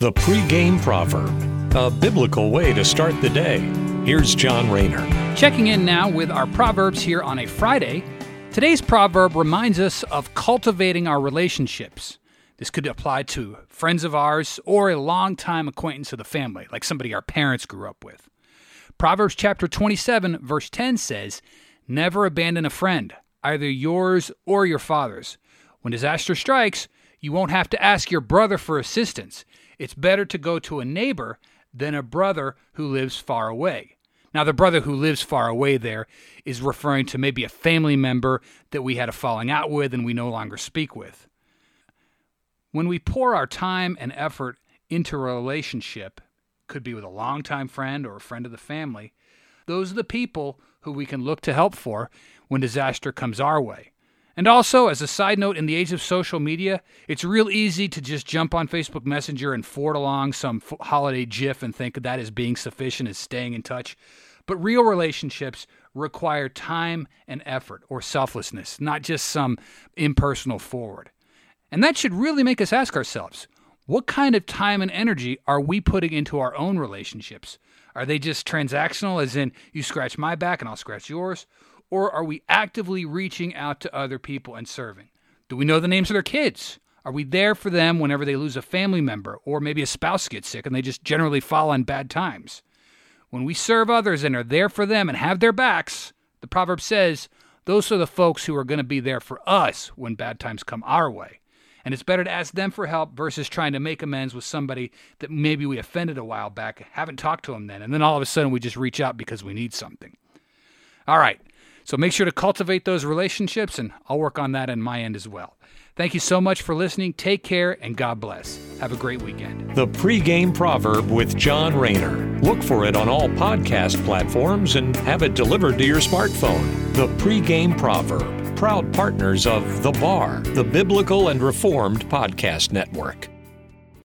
The pregame proverb, a biblical way to start the day. Here's John Rayner. Checking in now with our proverbs here on a Friday. Today's proverb reminds us of cultivating our relationships. This could apply to friends of ours or a longtime acquaintance of the family, like somebody our parents grew up with. Proverbs chapter 27, verse 10 says, Never abandon a friend, either yours or your father's. When disaster strikes, you won't have to ask your brother for assistance. It's better to go to a neighbor than a brother who lives far away. Now, the brother who lives far away there is referring to maybe a family member that we had a falling out with and we no longer speak with. When we pour our time and effort into a relationship, could be with a longtime friend or a friend of the family, those are the people who we can look to help for when disaster comes our way. And also, as a side note, in the age of social media, it's real easy to just jump on Facebook Messenger and forward along some f- holiday GIF and think that is being sufficient as staying in touch. But real relationships require time and effort or selflessness, not just some impersonal forward. And that should really make us ask ourselves what kind of time and energy are we putting into our own relationships? Are they just transactional, as in you scratch my back and I'll scratch yours? Or are we actively reaching out to other people and serving? Do we know the names of their kids? Are we there for them whenever they lose a family member or maybe a spouse gets sick and they just generally fall on bad times? When we serve others and are there for them and have their backs, the proverb says, those are the folks who are going to be there for us when bad times come our way. And it's better to ask them for help versus trying to make amends with somebody that maybe we offended a while back, haven't talked to them then, and then all of a sudden we just reach out because we need something. All right. So make sure to cultivate those relationships, and I'll work on that in my end as well. Thank you so much for listening. Take care, and God bless. Have a great weekend. The pregame proverb with John Rayner. Look for it on all podcast platforms and have it delivered to your smartphone. The pregame proverb. Proud partners of The Bar, the Biblical and Reformed Podcast Network.